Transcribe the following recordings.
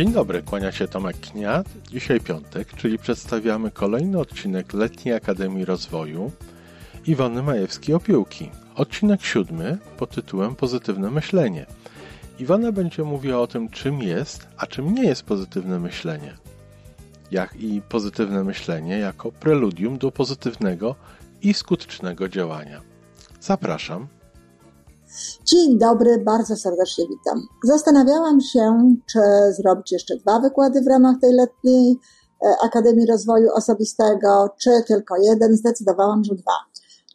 Dzień dobry, kłania się Tomek Kniat. Dzisiaj piątek, czyli przedstawiamy kolejny odcinek Letniej Akademii Rozwoju Iwony Majewskiej-Opiłki. Odcinek siódmy pod tytułem Pozytywne myślenie. Iwona będzie mówiła o tym, czym jest, a czym nie jest pozytywne myślenie. Jak i pozytywne myślenie jako preludium do pozytywnego i skutecznego działania. Zapraszam. Dzień dobry, bardzo serdecznie witam. Zastanawiałam się, czy zrobić jeszcze dwa wykłady w ramach tej letniej e, Akademii Rozwoju Osobistego, czy tylko jeden. Zdecydowałam, że dwa.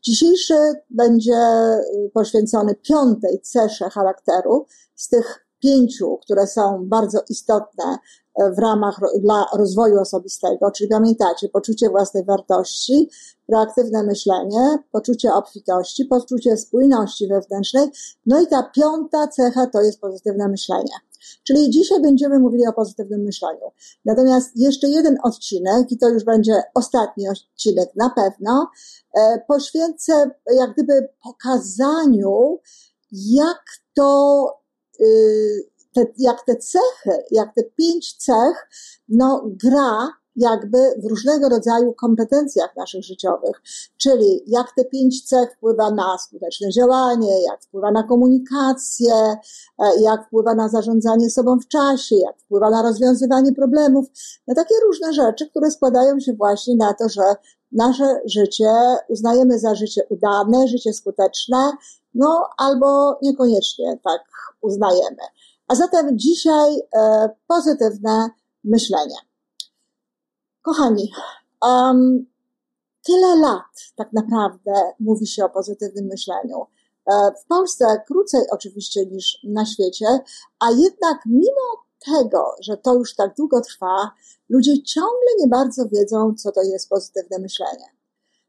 Dzisiejszy będzie y, poświęcony piątej cesze charakteru z tych pięciu, które są bardzo istotne w ramach dla rozwoju osobistego, czyli pamiętacie, poczucie własnej wartości, proaktywne myślenie, poczucie obfitości, poczucie spójności wewnętrznej, no i ta piąta cecha to jest pozytywne myślenie. Czyli dzisiaj będziemy mówili o pozytywnym myśleniu. Natomiast jeszcze jeden odcinek, i to już będzie ostatni odcinek na pewno, e, poświęcę jak gdyby pokazaniu, jak to te, jak te cechy, jak te pięć cech, no, gra jakby w różnego rodzaju kompetencjach naszych życiowych, czyli jak te pięć cech wpływa na skuteczne działanie, jak wpływa na komunikację, e, jak wpływa na zarządzanie sobą w czasie, jak wpływa na rozwiązywanie problemów, na takie różne rzeczy, które składają się właśnie na to, że nasze życie uznajemy za życie udane, życie skuteczne, no albo niekoniecznie tak uznajemy. A zatem dzisiaj e, pozytywne myślenie. Kochani, um, tyle lat tak naprawdę mówi się o pozytywnym myśleniu. E, w Polsce krócej oczywiście niż na świecie, a jednak mimo tego, że to już tak długo trwa, ludzie ciągle nie bardzo wiedzą, co to jest pozytywne myślenie.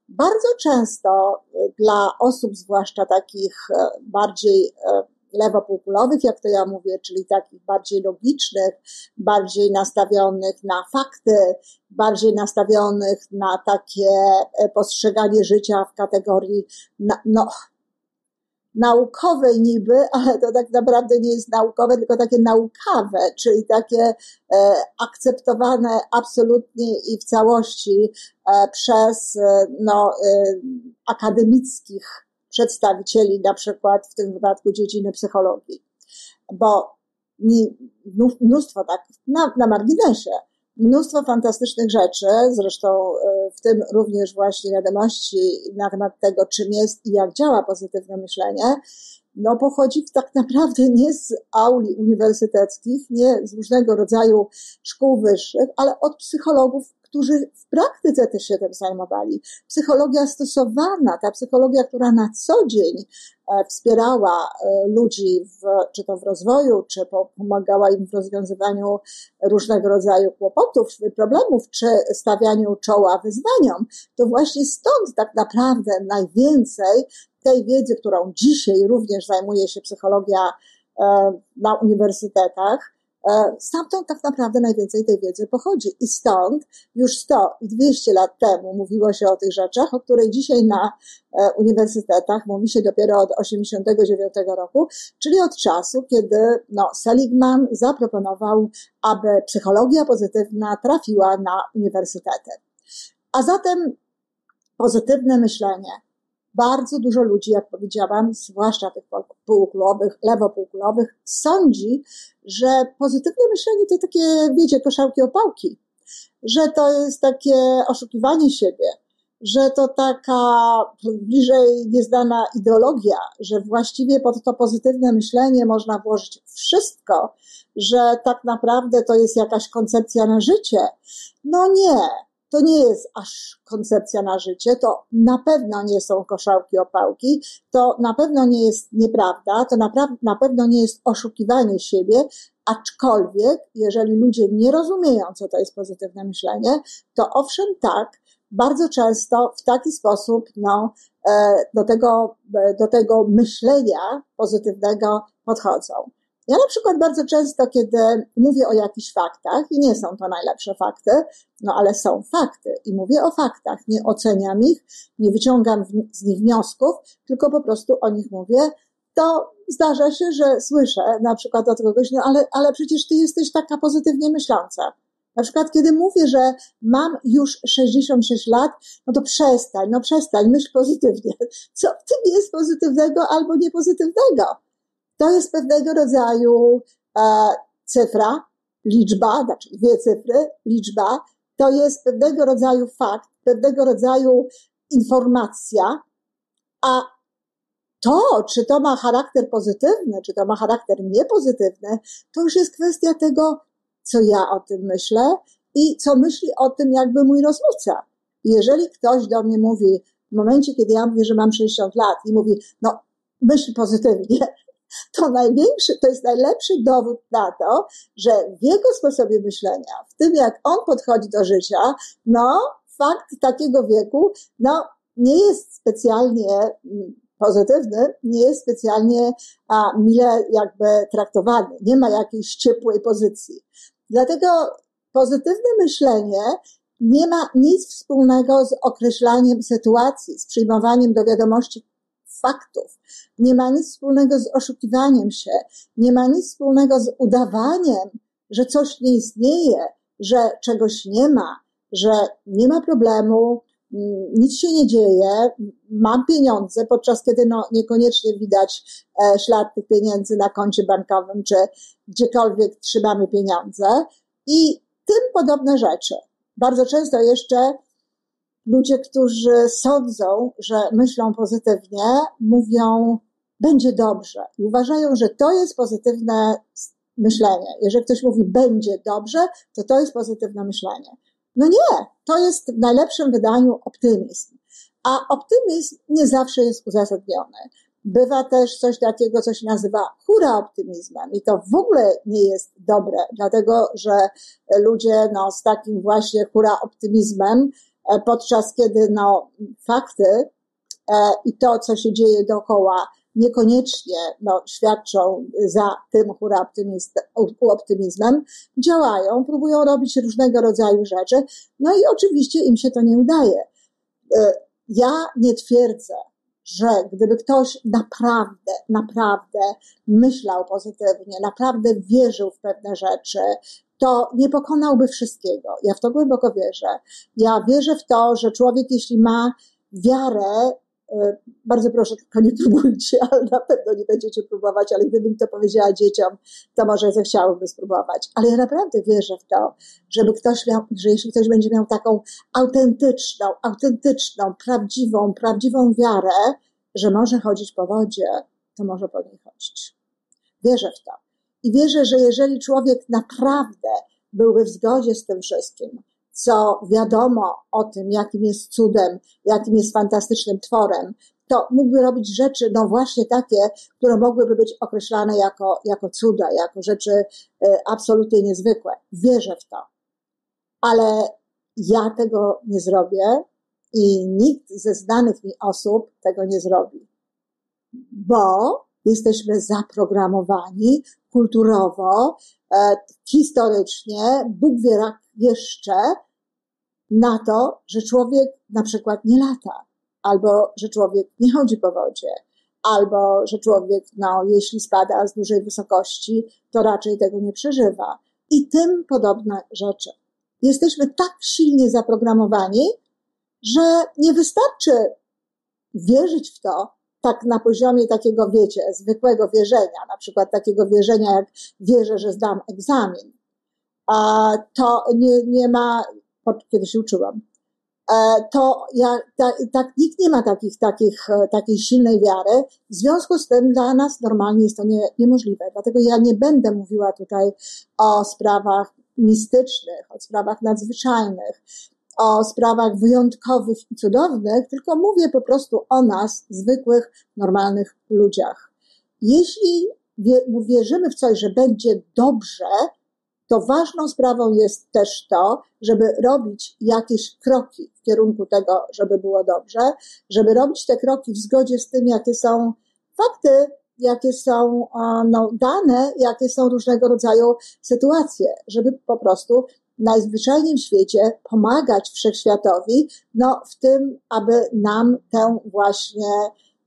Bardzo często dla osób, zwłaszcza takich e, bardziej lewopółkulowych, jak to ja mówię, czyli takich bardziej logicznych, bardziej nastawionych na fakty, bardziej nastawionych na takie e, postrzeganie życia w kategorii, no, naukowej niby, ale to tak naprawdę nie jest naukowe, tylko takie naukawe, czyli takie e, akceptowane absolutnie i w całości e, przez e, no, akademickich przedstawicieli, na przykład w tym wypadku dziedziny psychologii. Bo mnóstwo tak, na, na marginesie, mnóstwo fantastycznych rzeczy, zresztą e, w tym również właśnie wiadomości na temat tego, czym jest i jak działa pozytywne myślenie, no pochodzi tak naprawdę nie z auli uniwersyteckich, nie z różnego rodzaju szkół wyższych, ale od psychologów którzy w praktyce też się tym zajmowali. Psychologia stosowana, ta psychologia, która na co dzień e, wspierała e, ludzi, w, czy to w rozwoju, czy pomagała im w rozwiązywaniu różnego rodzaju kłopotów, problemów, czy stawianiu czoła wyzwaniom, to właśnie stąd tak naprawdę najwięcej tej wiedzy, którą dzisiaj również zajmuje się psychologia e, na uniwersytetach, stamtąd tak naprawdę najwięcej tej wiedzy pochodzi. I stąd już 100 i 200 lat temu mówiło się o tych rzeczach, o których dzisiaj na e, uniwersytetach mówi się dopiero od 89 roku, czyli od czasu, kiedy no, Seligman zaproponował, aby psychologia pozytywna trafiła na uniwersytety. A zatem pozytywne myślenie, bardzo dużo ludzi, jak powiedziałam, zwłaszcza tych półkulowych, lewopółkulowych, sądzi, że pozytywne myślenie to takie, wiecie, koszałki opałki, że to jest takie oszukiwanie siebie, że to taka bliżej nieznana ideologia, że właściwie pod to pozytywne myślenie można włożyć wszystko, że tak naprawdę to jest jakaś koncepcja na życie. No nie, to nie jest aż koncepcja na życie, to na pewno nie są koszałki opałki, to na pewno nie jest nieprawda, to na, na pewno nie jest oszukiwanie siebie, aczkolwiek jeżeli ludzie nie rozumieją, co to jest pozytywne myślenie, to owszem tak, bardzo często w taki sposób no, e, do, tego, e, do tego myślenia pozytywnego podchodzą. Ja na przykład bardzo często, kiedy mówię o jakichś faktach, i nie są to najlepsze fakty, no ale są fakty, i mówię o faktach, nie oceniam ich, nie wyciągam z nich wniosków, tylko po prostu o nich mówię, to zdarza się, że słyszę na przykład od kogoś, no ale, ale przecież ty jesteś taka pozytywnie myśląca. Na przykład, kiedy mówię, że mam już 66 lat, no to przestań, no przestań, myśl pozytywnie. Co w tym jest pozytywnego albo niepozytywnego? To jest pewnego rodzaju e, cyfra, liczba, znaczy dwie cyfry, liczba, to jest pewnego rodzaju fakt, pewnego rodzaju informacja, a to, czy to ma charakter pozytywny, czy to ma charakter niepozytywny, to już jest kwestia tego, co ja o tym myślę i co myśli o tym jakby mój rozmówca. Jeżeli ktoś do mnie mówi, w momencie, kiedy ja mówię, że mam 60 lat i mówi, no myśl pozytywnie, to największy, to jest najlepszy dowód na to, że w jego sposobie myślenia, w tym jak on podchodzi do życia, no fakt takiego wieku, no nie jest specjalnie mm, pozytywny, nie jest specjalnie a, mile jakby traktowany, nie ma jakiejś ciepłej pozycji. Dlatego pozytywne myślenie nie ma nic wspólnego z określaniem sytuacji, z przyjmowaniem do wiadomości faktów. Nie ma nic wspólnego z oszukiwaniem się, nie ma nic wspólnego z udawaniem, że coś nie istnieje, że czegoś nie ma, że nie ma problemu, mm, nic się nie dzieje, mam pieniądze, podczas kiedy no, niekoniecznie widać e, ślad tych pieniędzy na koncie bankowym, czy gdziekolwiek trzymamy pieniądze i tym podobne rzeczy. Bardzo często jeszcze ludzie, którzy sądzą, że myślą pozytywnie, mówią, będzie dobrze. I uważają, że to jest pozytywne myślenie. Jeżeli ktoś mówi, będzie dobrze, to to jest pozytywne myślenie. No nie, to jest w najlepszym wydaniu optymizm. A optymizm nie zawsze jest uzasadniony. Bywa też coś takiego, co się nazywa hura optymizmem i to w ogóle nie jest dobre, dlatego że ludzie no, z takim właśnie hura optymizmem podczas kiedy no, fakty e, i to, co się dzieje dookoła, niekoniecznie no, świadczą za tym hura optymizmem, działają, próbują robić różnego rodzaju rzeczy, no i oczywiście im się to nie udaje. E, ja nie twierdzę, że gdyby ktoś naprawdę, naprawdę myślał pozytywnie, naprawdę wierzył w pewne rzeczy, to nie pokonałby wszystkiego. Ja w to głęboko wierzę. Ja wierzę w to, że człowiek, jeśli ma wiarę, e, bardzo proszę, tylko nie próbujcie, ale na pewno nie będziecie próbować, ale gdybym to powiedziała dzieciom, to może zechciałyby spróbować. Ale ja naprawdę wierzę w to, żeby ktoś miał, że jeśli ktoś będzie miał taką autentyczną, autentyczną, prawdziwą, prawdziwą wiarę, że może chodzić po wodzie, to może po niej chodzić. Wierzę w to. I wierzę, że jeżeli człowiek naprawdę byłby w zgodzie z tym wszystkim, co wiadomo o tym, jakim jest cudem, jakim jest fantastycznym tworem, to mógłby robić rzeczy, no właśnie takie, które mogłyby być określane jako, jako cuda, jako rzeczy e, absolutnie niezwykłe. Wierzę w to. Ale ja tego nie zrobię i nikt ze znanych mi osób tego nie zrobi. Bo jesteśmy zaprogramowani kulturowo, e, historycznie, Bóg wie jeszcze, na to, że człowiek na przykład nie lata, albo że człowiek nie chodzi po wodzie, albo że człowiek, no, jeśli spada z dużej wysokości, to raczej tego nie przeżywa. I tym podobne rzeczy. Jesteśmy tak silnie zaprogramowani, że nie wystarczy wierzyć w to, tak na poziomie takiego, wiecie, zwykłego wierzenia, na przykład takiego wierzenia, jak wierzę, że zdam egzamin, to nie, nie ma, kiedy się uczyłam, e, to ja, ta, tak, nikt nie ma takich, takich, e, takiej silnej wiary. W związku z tym dla nas normalnie jest to nie, niemożliwe. Dlatego ja nie będę mówiła tutaj o sprawach mistycznych, o sprawach nadzwyczajnych, o sprawach wyjątkowych i cudownych, tylko mówię po prostu o nas, zwykłych, normalnych ludziach. Jeśli wierzymy w coś, że będzie dobrze, to ważną sprawą jest też to, żeby robić jakieś kroki w kierunku tego, żeby było dobrze, żeby robić te kroki w zgodzie z tym, jakie są fakty, jakie są no, dane, jakie są różnego rodzaju sytuacje, żeby po prostu najzwyczajniej w świecie pomagać wszechświatowi, no w tym, aby nam tę właśnie,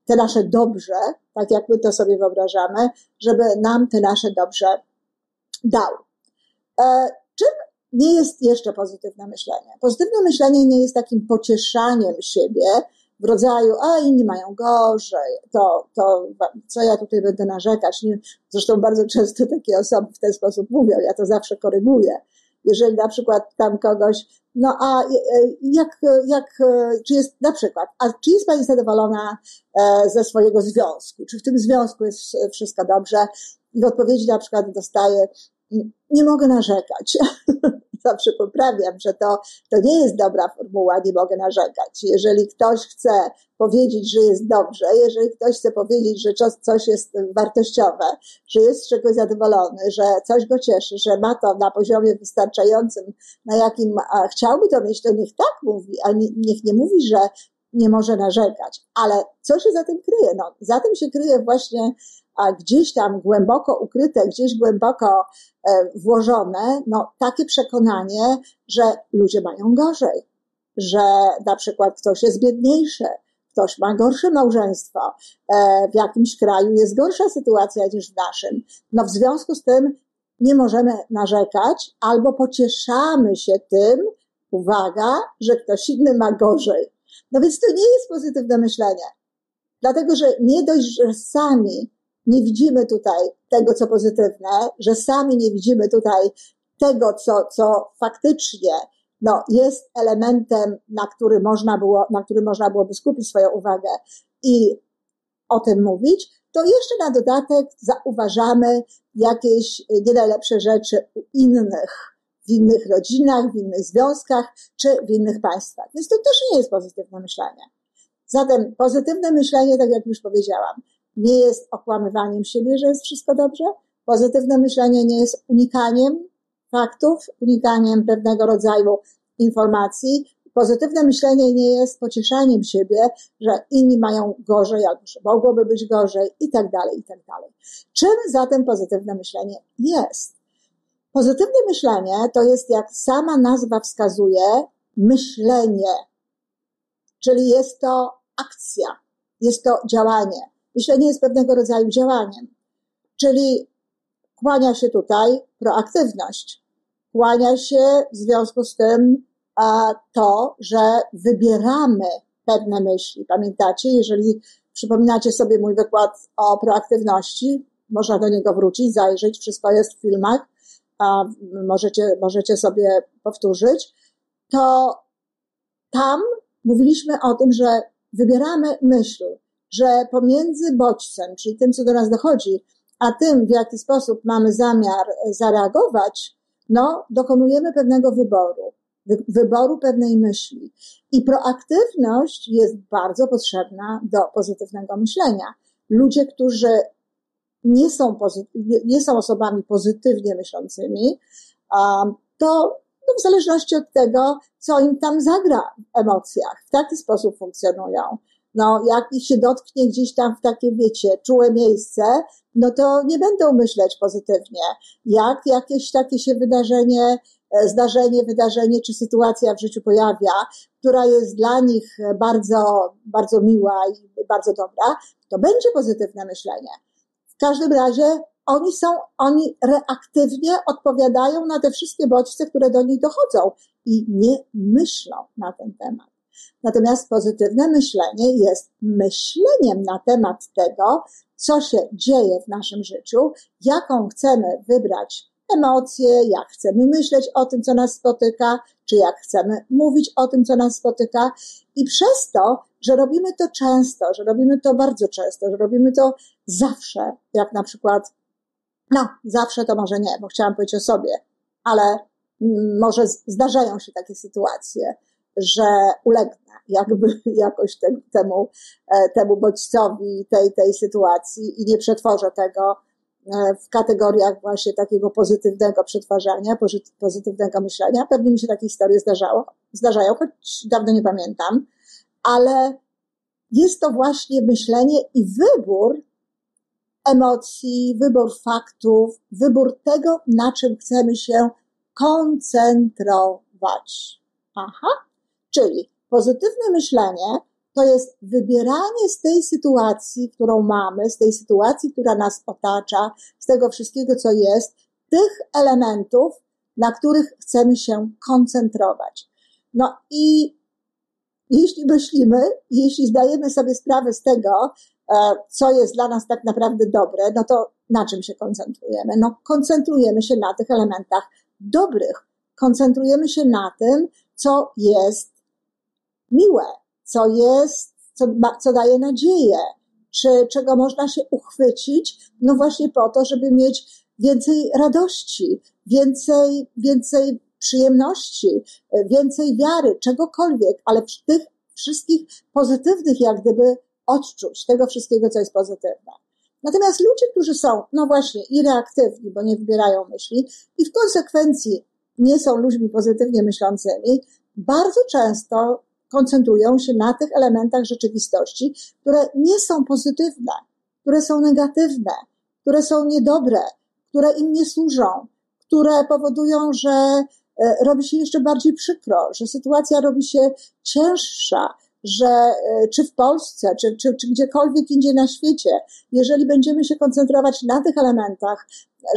te nasze dobrze, tak jak my to sobie wyobrażamy, żeby nam te nasze dobrze dał. E, czym nie jest jeszcze pozytywne myślenie? Pozytywne myślenie nie jest takim pocieszaniem siebie w rodzaju, a inni mają gorzej, to, to co ja tutaj będę narzekać. Zresztą bardzo często takie osoby w ten sposób mówią, ja to zawsze koryguję. Jeżeli na przykład tam kogoś, no a jak, jak, czy jest na przykład, a czy jest Pani zadowolona e, ze swojego związku? Czy w tym związku jest wszystko dobrze? I w odpowiedzi na przykład dostaję, nie mogę narzekać. Zawsze poprawiam, że to, to nie jest dobra formuła, nie mogę narzekać. Jeżeli ktoś chce powiedzieć, że jest dobrze, jeżeli ktoś chce powiedzieć, że coś jest wartościowe, że jest z czegoś zadowolony, że coś go cieszy, że ma to na poziomie wystarczającym, na jakim chciałby to mieć, to niech tak mówi, a nie, niech nie mówi, że nie może narzekać. Ale co się za tym kryje? No, za tym się kryje właśnie a gdzieś tam głęboko ukryte, gdzieś głęboko e, włożone, no takie przekonanie, że ludzie mają gorzej, że na przykład ktoś jest biedniejszy, ktoś ma gorsze małżeństwo, e, w jakimś kraju jest gorsza sytuacja niż w naszym. No w związku z tym nie możemy narzekać albo pocieszamy się tym, uwaga, że ktoś inny ma gorzej. No więc to nie jest pozytywne myślenie. Dlatego, że nie dość, że sami nie widzimy tutaj tego, co pozytywne, że sami nie widzimy tutaj tego, co, co faktycznie no, jest elementem, na który, można było, na który można byłoby skupić swoją uwagę i o tym mówić, to jeszcze na dodatek zauważamy jakieś nie najlepsze rzeczy u innych, w innych rodzinach, w innych związkach czy w innych państwach. Więc to też nie jest pozytywne myślenie. Zatem pozytywne myślenie, tak jak już powiedziałam, nie jest okłamywaniem siebie, że jest wszystko dobrze. Pozytywne myślenie nie jest unikaniem faktów, unikaniem pewnego rodzaju informacji. Pozytywne myślenie nie jest pocieszaniem siebie, że inni mają gorzej albo że mogłoby być gorzej i tak dalej, i tak dalej. Czym zatem pozytywne myślenie jest? Pozytywne myślenie to jest, jak sama nazwa wskazuje, myślenie, czyli jest to akcja, jest to działanie. Myślenie jest pewnego rodzaju działaniem. Czyli kłania się tutaj proaktywność. Kłania się w związku z tym a, to, że wybieramy pewne myśli. Pamiętacie, jeżeli przypominacie sobie mój wykład o proaktywności, można do niego wrócić, zajrzeć, wszystko jest w filmach, a możecie, możecie sobie powtórzyć, to tam mówiliśmy o tym, że wybieramy myśl, że pomiędzy bodźcem, czyli tym, co do nas dochodzi, a tym, w jaki sposób mamy zamiar zareagować, no, dokonujemy pewnego wyboru, wyboru pewnej myśli. I proaktywność jest bardzo potrzebna do pozytywnego myślenia. Ludzie, którzy nie są, nie są osobami pozytywnie myślącymi, to no w zależności od tego, co im tam zagra w emocjach, w taki sposób funkcjonują no jak ich się dotknie gdzieś tam w takie, wiecie, czułe miejsce, no to nie będą myśleć pozytywnie. Jak jakieś takie się wydarzenie, e, zdarzenie, wydarzenie czy sytuacja w życiu pojawia, która jest dla nich bardzo, bardzo miła i bardzo dobra, to będzie pozytywne myślenie. W każdym razie oni są, oni reaktywnie odpowiadają na te wszystkie bodźce, które do nich dochodzą i nie myślą na ten temat. Natomiast pozytywne myślenie jest myśleniem na temat tego, co się dzieje w naszym życiu, jaką chcemy wybrać emocje, jak chcemy myśleć o tym, co nas spotyka, czy jak chcemy mówić o tym, co nas spotyka. I przez to, że robimy to często, że robimy to bardzo często, że robimy to zawsze, jak na przykład, no, zawsze to może nie, bo chciałam powiedzieć o sobie, ale mm, może zdarzają się takie sytuacje, że ulegnę jakby jakoś te, temu, e, temu bodźcowi tej, tej sytuacji i nie przetworzę tego e, w kategoriach właśnie takiego pozytywnego przetwarzania, pozytywnego myślenia. Pewnie mi się takie historie zdarzało, zdarzają, choć dawno nie pamiętam, ale jest to właśnie myślenie i wybór emocji, wybór faktów, wybór tego, na czym chcemy się koncentrować. Aha, Czyli pozytywne myślenie to jest wybieranie z tej sytuacji, którą mamy, z tej sytuacji, która nas otacza, z tego wszystkiego, co jest, tych elementów, na których chcemy się koncentrować. No i jeśli myślimy, jeśli zdajemy sobie sprawę z tego, e, co jest dla nas tak naprawdę dobre, no to na czym się koncentrujemy? No, koncentrujemy się na tych elementach dobrych. Koncentrujemy się na tym, co jest miłe, co jest, co, co daje nadzieję, czy czego można się uchwycić, no właśnie po to, żeby mieć więcej radości, więcej, więcej przyjemności, więcej wiary, czegokolwiek, ale tych wszystkich pozytywnych, jak gdyby, odczuć tego wszystkiego, co jest pozytywne. Natomiast ludzie, którzy są, no właśnie, i reaktywni, bo nie wybierają myśli, i w konsekwencji nie są ludźmi pozytywnie myślącymi, bardzo często koncentrują się na tych elementach rzeczywistości, które nie są pozytywne, które są negatywne, które są niedobre, które im nie służą, które powodują, że e, robi się jeszcze bardziej przykro, że sytuacja robi się cięższa, że e, czy w Polsce, czy, czy, czy gdziekolwiek indziej na świecie, jeżeli będziemy się koncentrować na tych elementach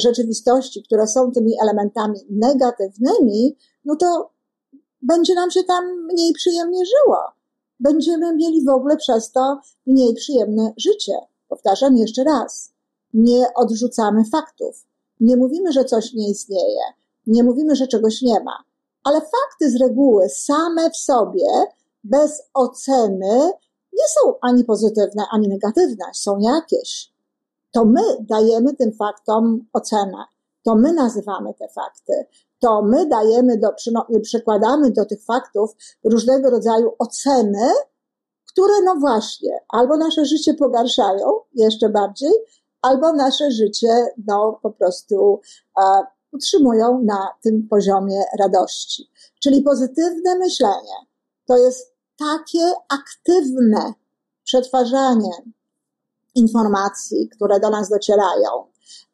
rzeczywistości, które są tymi elementami negatywnymi, no to będzie nam się tam mniej przyjemnie żyło. Będziemy mieli w ogóle przez to mniej przyjemne życie. Powtarzam jeszcze raz. Nie odrzucamy faktów. Nie mówimy, że coś nie istnieje. Nie mówimy, że czegoś nie ma. Ale fakty z reguły same w sobie, bez oceny, nie są ani pozytywne, ani negatywne. Są jakieś. To my dajemy tym faktom ocenę. To my nazywamy te fakty to my dajemy do, przykładamy do tych faktów różnego rodzaju oceny, które no właśnie, albo nasze życie pogarszają jeszcze bardziej, albo nasze życie no po prostu e, utrzymują na tym poziomie radości. Czyli pozytywne myślenie to jest takie aktywne przetwarzanie informacji, które do nas docierają,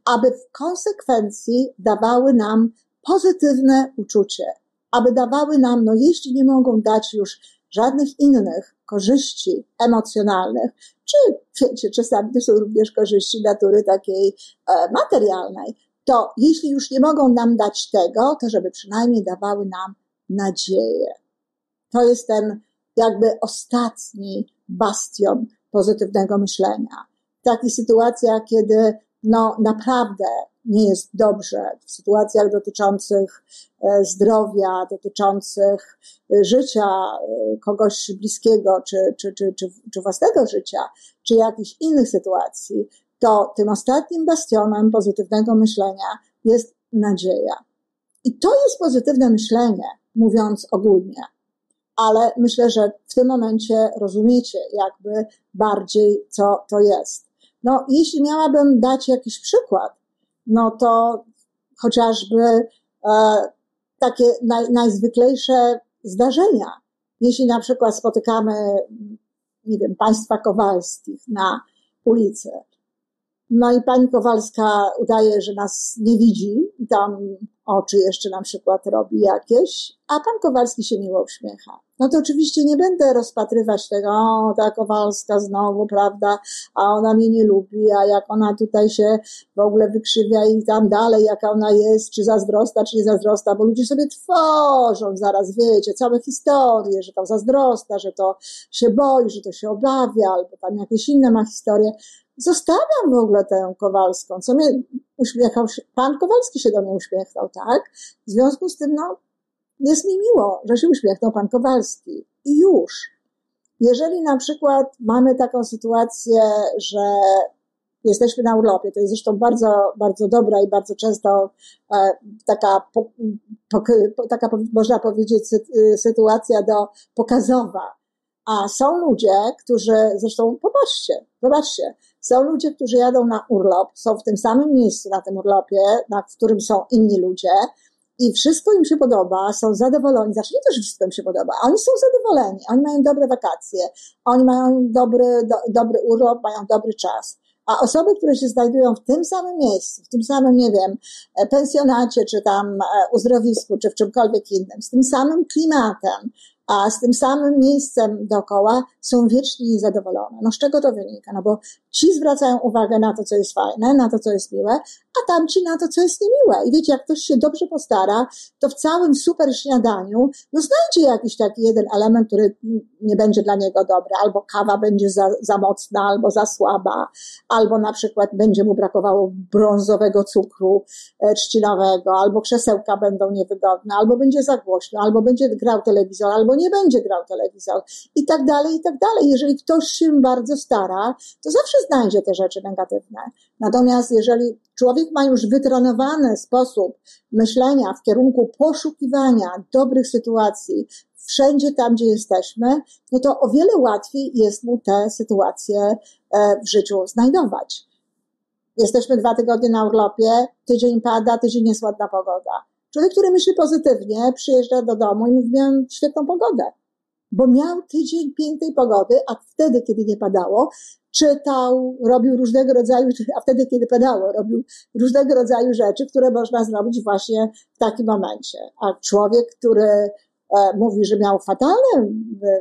aby w konsekwencji dawały nam pozytywne uczucie, aby dawały nam, no jeśli nie mogą dać już żadnych innych korzyści emocjonalnych, czy wiecie, czasami to są również korzyści natury takiej e, materialnej, to jeśli już nie mogą nam dać tego, to żeby przynajmniej dawały nam nadzieję. To jest ten jakby ostatni bastion pozytywnego myślenia. W takich sytuacjach, kiedy no naprawdę nie jest dobrze w sytuacjach dotyczących e, zdrowia, dotyczących e, życia e, kogoś bliskiego, czy, czy, czy, czy, czy własnego życia, czy jakichś innych sytuacji, to tym ostatnim bastionem pozytywnego myślenia jest nadzieja. I to jest pozytywne myślenie, mówiąc ogólnie. Ale myślę, że w tym momencie rozumiecie jakby bardziej, co to jest. No, jeśli miałabym dać jakiś przykład, no to chociażby e, takie naj, najzwyklejsze zdarzenia. Jeśli na przykład spotykamy, nie wiem, państwa Kowalskich na ulicy, no i pani Kowalska udaje, że nas nie widzi, tam oczy jeszcze na przykład robi jakieś, a pan Kowalski się miło uśmiecha. No to oczywiście nie będę rozpatrywać tego, o, ta Kowalska znowu, prawda, a ona mnie nie lubi, a jak ona tutaj się w ogóle wykrzywia i tam dalej, jaka ona jest, czy zazdrosta, czy nie zazdrosta, bo ludzie sobie tworzą zaraz, wiecie, całe historie, że to zazdrosta, że to się boi, że to się obawia, albo tam jakieś inne ma historie. Zostawiam w ogóle tę Kowalską, co mnie uśmiechał się, pan Kowalski się do mnie uśmiechnął, tak? W związku z tym, no, jest mi miło, że się uśmiechnął pan Kowalski. I już. Jeżeli na przykład mamy taką sytuację, że jesteśmy na urlopie, to jest zresztą bardzo, bardzo dobra i bardzo często e, taka, taka, można powiedzieć, sytuacja do pokazowa. A są ludzie, którzy, zresztą popatrzcie, zobaczcie, są ludzie, którzy jadą na urlop, są w tym samym miejscu na tym urlopie, na, w którym są inni ludzie, i wszystko im się podoba, są zadowoleni, znaczy nie to, że wszystko im się podoba, oni są zadowoleni, oni mają dobre wakacje, oni mają dobry, do, dobry urlop, mają dobry czas. A osoby, które się znajdują w tym samym miejscu, w tym samym, nie wiem, e, pensjonacie, czy tam e, uzdrowisku, czy w czymkolwiek innym, z tym samym klimatem, a z tym samym miejscem dookoła są wiecznie niezadowolone. No z czego to wynika? No bo ci zwracają uwagę na to, co jest fajne, na to, co jest miłe, a tamci na to, co jest niemiłe. I wiecie, jak ktoś się dobrze postara, to w całym super śniadaniu, no znajdzie jakiś taki jeden element, który nie będzie dla niego dobry, albo kawa będzie za, za mocna, albo za słaba, albo na przykład będzie mu brakowało brązowego cukru e, trzcinowego, albo krzesełka będą niewygodne, albo będzie za głośno, albo będzie grał telewizor, albo nie będzie grał telewizor i tak dalej, i tak dalej. Jeżeli ktoś się bardzo stara, to zawsze znajdzie te rzeczy negatywne. Natomiast jeżeli człowiek ma już wytrenowany sposób myślenia w kierunku poszukiwania dobrych sytuacji, wszędzie tam, gdzie jesteśmy, no to o wiele łatwiej jest mu te sytuacje e, w życiu znajdować. Jesteśmy dwa tygodnie na urlopie, tydzień pada, tydzień jest ładna pogoda. Człowiek, który myśli pozytywnie, przyjeżdża do domu i mówi, miałem świetną pogodę. Bo miał tydzień pięknej pogody, a wtedy, kiedy nie padało, czytał, robił różnego rodzaju, a wtedy, kiedy padało, robił różnego rodzaju rzeczy, które można zrobić właśnie w takim momencie. A człowiek, który e, mówi, że miał fatalne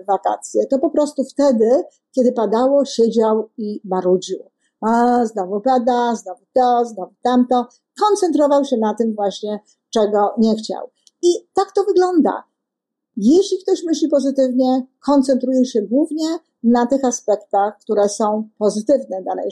wakacje, to po prostu wtedy, kiedy padało, siedział i marudził. A, znowu pada, znowu to, znowu tamto. Koncentrował się na tym właśnie, czego nie chciał. I tak to wygląda. Jeśli ktoś myśli pozytywnie, koncentruje się głównie na tych aspektach, które są pozytywne danej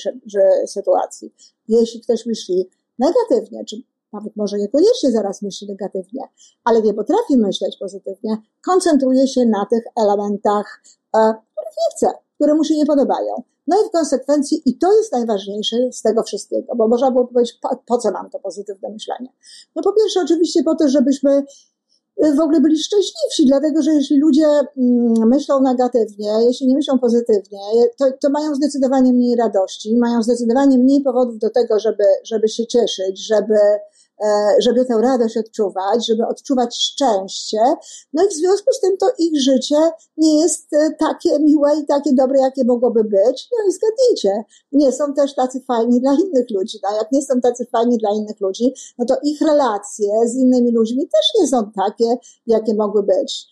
sytuacji. Jeśli ktoś myśli negatywnie, czy nawet może niekoniecznie zaraz myśli negatywnie, ale nie potrafi myśleć pozytywnie, koncentruje się na tych elementach, e, których nie chce, które mu się nie podobają. No i w konsekwencji, i to jest najważniejsze z tego wszystkiego, bo można było powiedzieć, po, po co nam to pozytywne myślenie? No po pierwsze, oczywiście po to, żebyśmy w ogóle byli szczęśliwsi, dlatego że jeśli ludzie mm, myślą negatywnie, jeśli nie myślą pozytywnie, to, to mają zdecydowanie mniej radości, mają zdecydowanie mniej powodów do tego, żeby, żeby się cieszyć, żeby, żeby tę radość odczuwać, żeby odczuwać szczęście. No i w związku z tym to ich życie nie jest e, takie miłe i takie dobre, jakie mogłoby być. No i zgadnijcie, nie są też tacy fajni dla innych ludzi. No jak nie są tacy fajni dla innych ludzi, no to ich relacje z innymi ludźmi też nie są takie, jakie mogły być,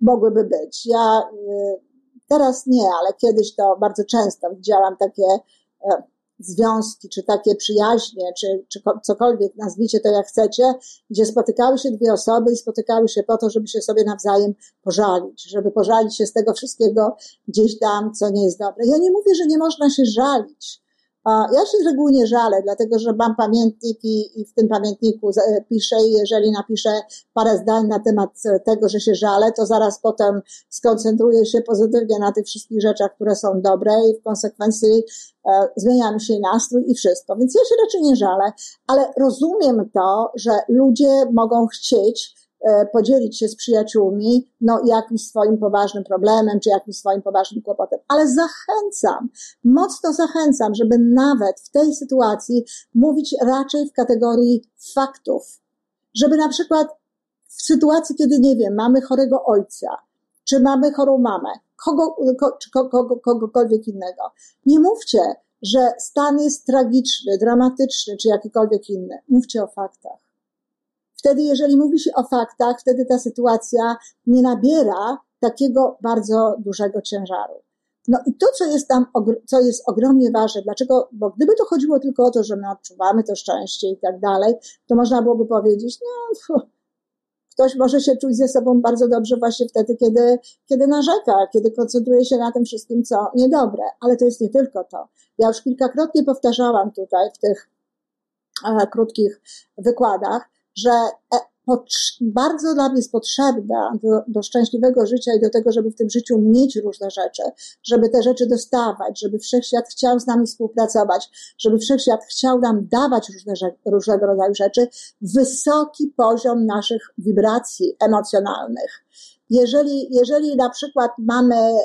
mogłyby być. Ja e, teraz nie, ale kiedyś to bardzo często widziałam takie związki, czy takie przyjaźnie, czy, czy cokolwiek, nazwijcie to jak chcecie, gdzie spotykały się dwie osoby i spotykały się po to, żeby się sobie nawzajem pożalić, żeby pożalić się z tego wszystkiego gdzieś tam, co nie jest dobre. Ja nie mówię, że nie można się żalić, ja się z reguły nie żalę, dlatego że mam pamiętnik i, i, w tym pamiętniku piszę i jeżeli napiszę parę zdań na temat tego, że się żalę, to zaraz potem skoncentruję się pozytywnie na tych wszystkich rzeczach, które są dobre i w konsekwencji e, zmienia mi się nastrój i wszystko. Więc ja się raczej nie żalę, ale rozumiem to, że ludzie mogą chcieć E, podzielić się z przyjaciółmi, no, jakimś swoim poważnym problemem, czy jakimś swoim poważnym kłopotem. Ale zachęcam, mocno zachęcam, żeby nawet w tej sytuacji mówić raczej w kategorii faktów. Żeby na przykład w sytuacji, kiedy, nie wiem, mamy chorego ojca, czy mamy chorą mamę, kogo, ko, czy kogo, kogokolwiek innego. Nie mówcie, że stan jest tragiczny, dramatyczny, czy jakikolwiek inny. Mówcie o faktach. Wtedy, jeżeli mówi się o faktach, wtedy ta sytuacja nie nabiera takiego bardzo dużego ciężaru. No i to, co jest tam, co jest ogromnie ważne, dlaczego, bo gdyby to chodziło tylko o to, że my odczuwamy to szczęście i tak dalej, to można byłoby powiedzieć, no, ktoś może się czuć ze sobą bardzo dobrze właśnie wtedy, kiedy, kiedy narzeka, kiedy koncentruje się na tym wszystkim, co niedobre. Ale to jest nie tylko to. Ja już kilkakrotnie powtarzałam tutaj w tych e, krótkich wykładach, że e, bardzo mnie jest potrzebna do, do, szczęśliwego życia i do tego, żeby w tym życiu mieć różne rzeczy, żeby te rzeczy dostawać, żeby wszechświat chciał z nami współpracować, żeby wszechświat chciał nam dawać różne, różnego rodzaju rzeczy, wysoki poziom naszych wibracji emocjonalnych. Jeżeli, jeżeli na przykład mamy e,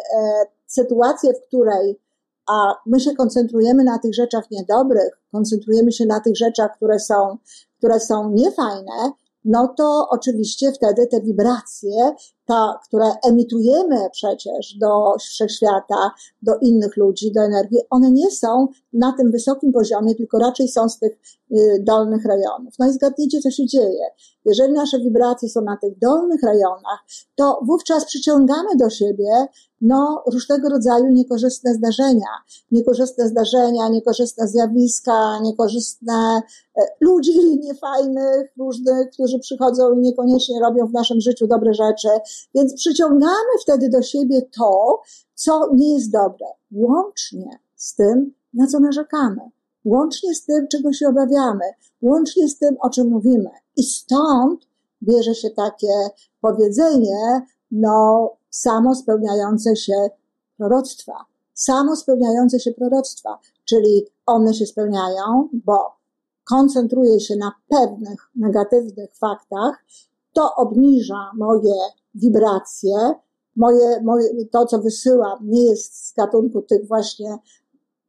sytuację, w której a my się koncentrujemy na tych rzeczach niedobrych, koncentrujemy się na tych rzeczach, które są które są niefajne, no to oczywiście wtedy te wibracje ta, które emitujemy przecież do wszechświata, do innych ludzi, do energii, one nie są na tym wysokim poziomie, tylko raczej są z tych y, dolnych rejonów. No i zgadnijcie, co się dzieje. Jeżeli nasze wibracje są na tych dolnych rejonach, to wówczas przyciągamy do siebie no, różnego rodzaju niekorzystne zdarzenia. Niekorzystne zdarzenia, niekorzystne zjawiska, niekorzystne e, ludzi niefajnych, różnych, którzy przychodzą i niekoniecznie robią w naszym życiu dobre rzeczy. Więc przyciągamy wtedy do siebie to, co nie jest dobre, łącznie z tym, na co narzekamy, łącznie z tym, czego się obawiamy, łącznie z tym, o czym mówimy. I stąd bierze się takie powiedzenie, no, samo spełniające się proroctwa. Samo spełniające się proroctwa, czyli one się spełniają, bo koncentruje się na pewnych negatywnych faktach, to obniża moje wibracje, moje, moje, to, co wysyłam, nie jest z gatunku tych właśnie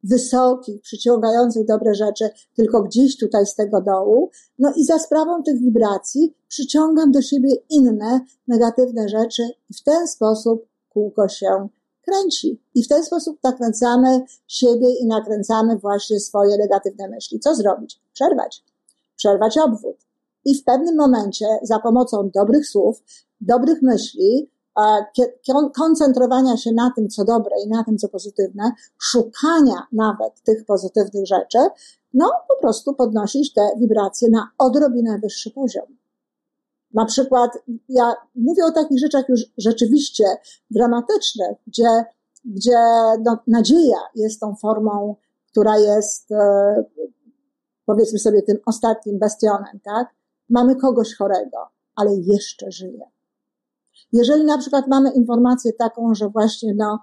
wysokich, przyciągających dobre rzeczy, tylko gdzieś tutaj z tego dołu. No i za sprawą tych wibracji przyciągam do siebie inne negatywne rzeczy i w ten sposób kółko się kręci. I w ten sposób nakręcamy siebie i nakręcamy właśnie swoje negatywne myśli. Co zrobić? Przerwać. Przerwać obwód. I w pewnym momencie za pomocą dobrych słów, dobrych myśli, koncentrowania się na tym, co dobre i na tym, co pozytywne, szukania nawet tych pozytywnych rzeczy, no po prostu podnosić te wibracje na odrobinę wyższy poziom. Na przykład, ja mówię o takich rzeczach już rzeczywiście dramatycznych, gdzie, gdzie no, nadzieja jest tą formą, która jest, e, powiedzmy sobie, tym ostatnim bastionem, tak? Mamy kogoś chorego, ale jeszcze żyje jeżeli na przykład mamy informację taką, że właśnie no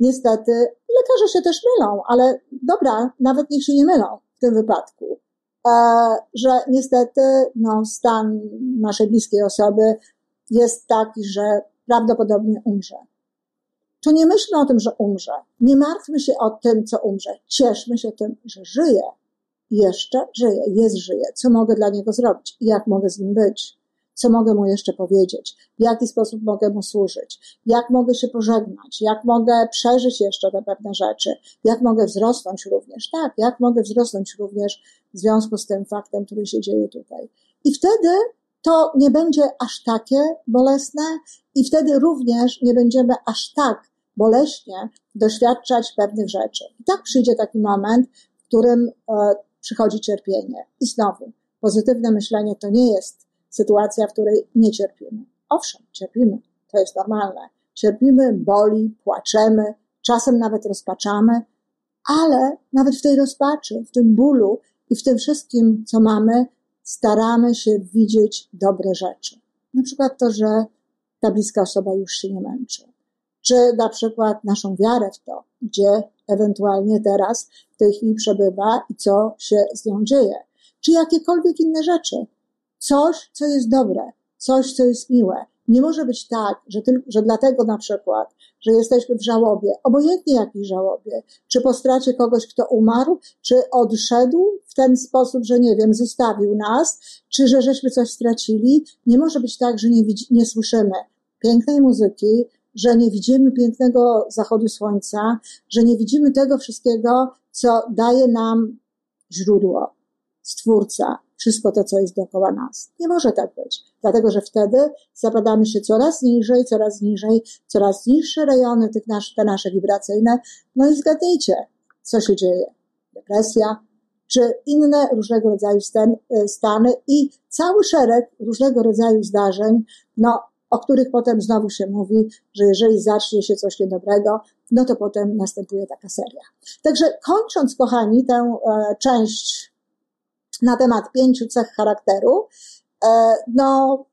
niestety lekarze się też mylą, ale dobra, nawet niech się nie mylą w tym wypadku, e, że niestety no, stan naszej bliskiej osoby jest taki, że prawdopodobnie umrze. To nie myślmy o tym, że umrze. Nie martwmy się o tym, co umrze. Cieszmy się tym, że żyje. Jeszcze żyje, jest żyje. Co mogę dla niego zrobić? Jak mogę z nim być? Co mogę mu jeszcze powiedzieć, w jaki sposób mogę mu służyć, jak mogę się pożegnać, jak mogę przeżyć jeszcze te pewne rzeczy, jak mogę wzrosnąć również, tak, jak mogę wzrosnąć również w związku z tym faktem, który się dzieje tutaj. I wtedy to nie będzie aż takie bolesne i wtedy również nie będziemy aż tak boleśnie doświadczać pewnych rzeczy. I tak przyjdzie taki moment, w którym e, przychodzi cierpienie. I znowu, pozytywne myślenie to nie jest sytuacja, w której nie cierpimy. Owszem, cierpimy, to jest normalne. Cierpimy, boli, płaczemy, czasem nawet rozpaczamy, ale nawet w tej rozpaczy, w tym bólu i w tym wszystkim, co mamy, staramy się widzieć dobre rzeczy. Na przykład to, że ta bliska osoba już się nie męczy. Czy na przykład naszą wiarę w to, gdzie ewentualnie teraz w tej chwili przebywa i co się z nią dzieje. Czy jakiekolwiek inne rzeczy coś, co jest dobre, coś, co jest miłe. Nie może być tak, że, tylko, że dlatego na przykład, że jesteśmy w żałobie, obojętnie jakiej żałobie, czy po stracie kogoś, kto umarł, czy odszedł w ten sposób, że nie wiem, zostawił nas, czy że żeśmy coś stracili, nie może być tak, że nie, widzi, nie słyszymy pięknej muzyki, że nie widzimy pięknego zachodu słońca, że nie widzimy tego wszystkiego, co daje nam źródło, stwórca, wszystko to, co jest dookoła nas. Nie może tak być, dlatego że wtedy zapadamy się coraz niżej, coraz niżej, coraz niższe rejony tych nasz, te nasze wibracyjne. No i zgadnijcie, co się dzieje. Depresja, czy inne różnego rodzaju stan, e, stany i cały szereg różnego rodzaju zdarzeń, no, o których potem znowu się mówi, że jeżeli zacznie się coś niedobrego, no to potem następuje taka seria. Także kończąc, kochani, tę e, część na temat pięciu cech charakteru, e, no,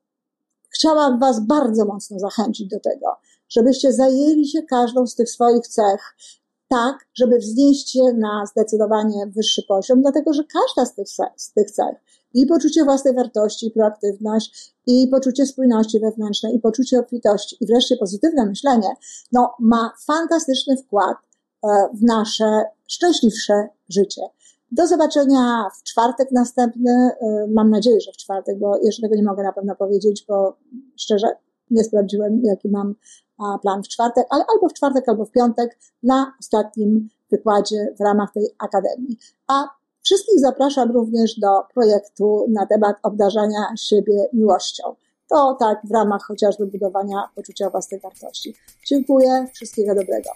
chciałam Was bardzo mocno zachęcić do tego, żebyście zajęli się każdą z tych swoich cech tak, żeby wznieść je na zdecydowanie wyższy poziom, dlatego że każda z tych, z tych cech, i poczucie własnej wartości, i proaktywność, i poczucie spójności wewnętrznej, i poczucie obfitości, i wreszcie pozytywne myślenie, no, ma fantastyczny wkład e, w nasze szczęśliwsze życie. Do zobaczenia w czwartek następny. Y, mam nadzieję, że w czwartek, bo jeszcze tego nie mogę na pewno powiedzieć, bo szczerze nie sprawdziłem, jaki mam plan w czwartek, ale albo w czwartek, albo w piątek na ostatnim wykładzie w ramach tej akademii. A wszystkich zapraszam również do projektu na temat obdarzania siebie miłością. To tak w ramach chociażby budowania poczucia własnej wartości. Dziękuję, wszystkiego dobrego.